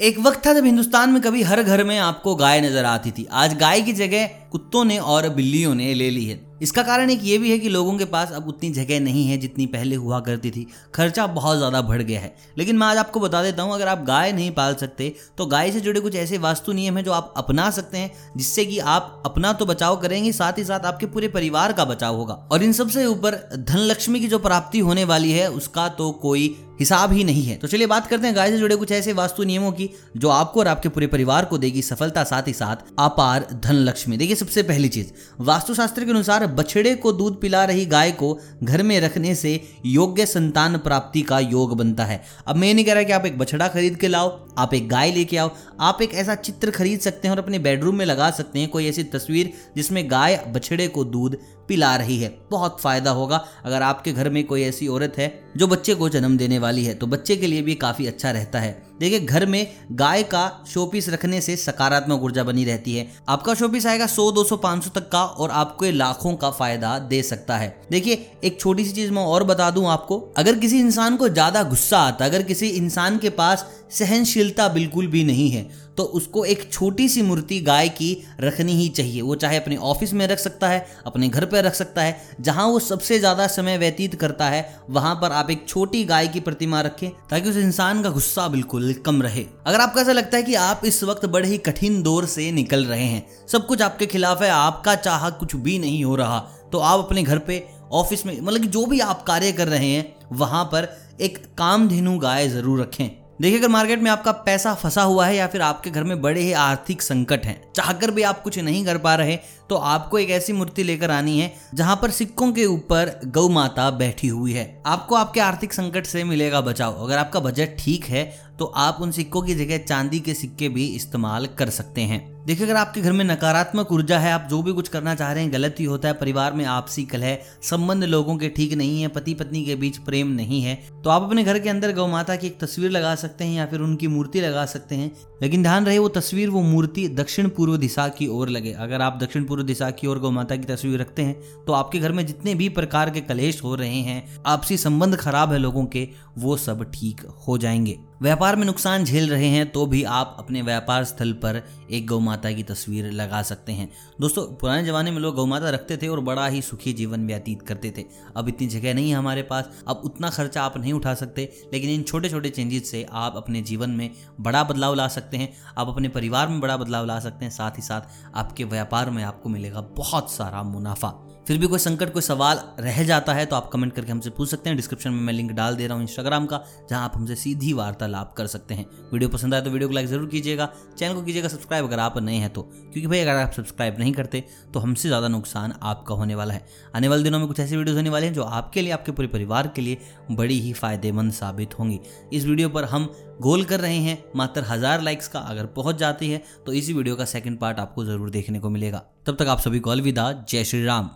एक वक्त था जब हिंदुस्तान में कभी हर घर में आपको गाय नज़र आती थी। आज गाय की जगह कुत्तों ने और बिल्लियों ने ले ली है। इसका कारण एक ये भी है कि लोगों के पास अब उतनी जगह नहीं है जितनी पहले हुआ करती थी। खर्चा बहुत ज़्यादा बढ़ गया है। लेकिन मैं आज आपको बता देता हूँ, अगर आप गाय नहीं पाल सकते तो गाय से जुड़े कुछ ऐसे वास्तु नियम है जो आप अपना सकते हैं, जिससे कि आप अपना तो बचाव करेंगे, साथ ही साथ आपके पूरे परिवार का बचाव होगा। और इन सबसे ऊपर धन लक्ष्मी की जो प्राप्ति होने वाली है, उसका तो कोई हिसाब ही नहीं है। तो चलिए बात करते हैं। गाय से जुड़े कुछ ऐसे वास्तु नियमों की, जो आपको और आपके पूरे परिवार को देगी सफलता, साथ ही साथ अपार धन लक्ष्मी देखिए, सबसे पहली चीज़, वास्तुशास्त्र के अनुसार बछड़े को दूध पिला रही गाय को घर में रखने से योग्य संतान प्राप्ति का योग बनता है। अब मैं नहीं कह रहा कि आप एक बछड़ा खरीद के लाओ, आप एक गाय लेके आओ, आप एक ऐसा चित्र खरीद सकते हैं और अपने बेडरूम में लगा सकते हैं, कोई ऐसी तस्वीर जिसमें गाय बछड़े को दूध पिला रही है। बहुत फ़ायदा होगा। अगर आपके घर में कोई ऐसी औरत है, जो बच्चे को जन्म देने वाली है तो बच्चे के लिए भी काफ़ी अच्छा रहता है। देखिए, घर में गाय का शोपीस रखने से सकारात्मक ऊर्जा बनी रहती है। आपका शोपीस आएगा 100 200 500 तक का और आपको ये लाखों का फ़ायदा दे सकता है। देखिए, एक छोटी सी चीज़ मैं और बता दूँ आपको। अगर किसी इंसान को ज़्यादा गुस्सा आता, अगर किसी इंसान के पास सहनशीलता बिल्कुल भी नहीं है तो उसको एक छोटी सी मूर्ति गाय की रखनी ही चाहिए। वो चाहे अपने ऑफ़िस में रख सकता है, अपने घर पर रख सकता है, जहाँ वो सबसे ज़्यादा समय व्यतीत करता है, वहाँ पर आप एक छोटी गाय की प्रतिमा रखें, ताकि उस इंसान का गुस्सा बिल्कुल कम रहे। अगर आपको ऐसा लगता है कि आप इस वक्त बड़े ही कठिन दौर से निकल रहे हैं, सब कुछ आपके खिलाफ है, आपका चाह कुछ भी नहीं हो रहा तो आप अपने घर पे, ऑफ़िस में मतलब कि जो भी आप कार्य कर रहे हैं, वहाँ पर एक कामधेनु गाय ज़रूर रखें। देखिए, अगर मार्केट में आपका पैसा फंसा हुआ है या फिर आपके घर में बड़े ही आर्थिक संकट हैं, चाहकर भी आप कुछ नहीं कर पा रहे तो आपको एक ऐसी मूर्ति लेकर आनी है, जहाँ पर सिक्कों के ऊपर गौ माता बैठी हुई है। आपको आपके आर्थिक संकट से मिलेगा बचाव। अगर आपका बजट ठीक है तो आप उन सिक्कों की जगह चांदी के सिक्के भी इस्तेमाल कर सकते हैं। देखिए, अगर आपके घर में नकारात्मक ऊर्जा है, आप जो भी कुछ करना चाह रहे हैं, गलत ही होता है, परिवार में आपसी कलह संबंध लोगों के ठीक नहीं है पति पत्नी के बीच प्रेम नहीं है तो आप अपने घर के अंदर गौ माता की एक तस्वीर लगा सकते हैं या फिर उनकी मूर्ति लगा सकते हैं। लेकिन ध्यान रहे, वो तस्वीर, वो मूर्ति दक्षिण पूर्व दिशा की ओर लगे। अगर आप दक्षिण पूर्व दिशा की ओर गौ माता की तस्वीर रखते हैं तो आपके घर में जितने भी प्रकार के कलेश हो रहे हैं, आपसी संबंध खराब है लोगों के, वो सब ठीक हो जाएँगे। व्यापार में नुकसान झेल रहे हैं तो भी आप अपने व्यापार स्थल पर एक गौ माता की तस्वीर लगा सकते हैं। दोस्तों, पुराने जमाने में लोग गौ माता रखते थे और बड़ा ही सुखी जीवन व्यतीत करते थे। अब इतनी जगह नहीं है हमारे पास, अब उतना खर्चा आप नहीं उठा सकते, लेकिन इन छोटे छोटे चेंजेस से आप अपने जीवन में बड़ा बदलाव ला सकते हैं, आप अपने परिवार में बड़ा बदलाव ला सकते हैं, साथ ही साथ आपके व्यापार में आपको मिलेगा बहुत सारा मुनाफा। फिर भी कोई संकट, कोई सवाल रह जाता है तो आप कमेंट करके हमसे पूछ सकते हैं। डिस्क्रिप्शन में मैं लिंक डाल दे रहा हूँ इंस्टाग्राम का, जहाँ आप हमसे सीधी वार्तालाप कर सकते हैं। वीडियो पसंद आए तो वीडियो को लाइक ज़रूर कीजिएगा। चैनल को कीजिएगा सब्सक्राइब अगर आप नए हैं तो क्योंकि भाई अगर आप सब्सक्राइब नहीं करते तो हमसे ज़्यादा नुकसान आपका होने वाला है। आने वाले दिनों में कुछ ऐसी वीडियोज़ होने वाले हैं जो आपके लिए, आपके पूरे परिवार के लिए बड़ी ही फ़ायदेमंद साबित होंगी। इस वीडियो पर हम गोल कर रहे हैं, मात्र हज़ार लाइक्स का अगर पहुँच जाती है तो इसी वीडियो का सेकंड पार्ट आपको ज़रूर देखने को मिलेगा। तब तक आप सभी को अलविदा। जय श्री राम।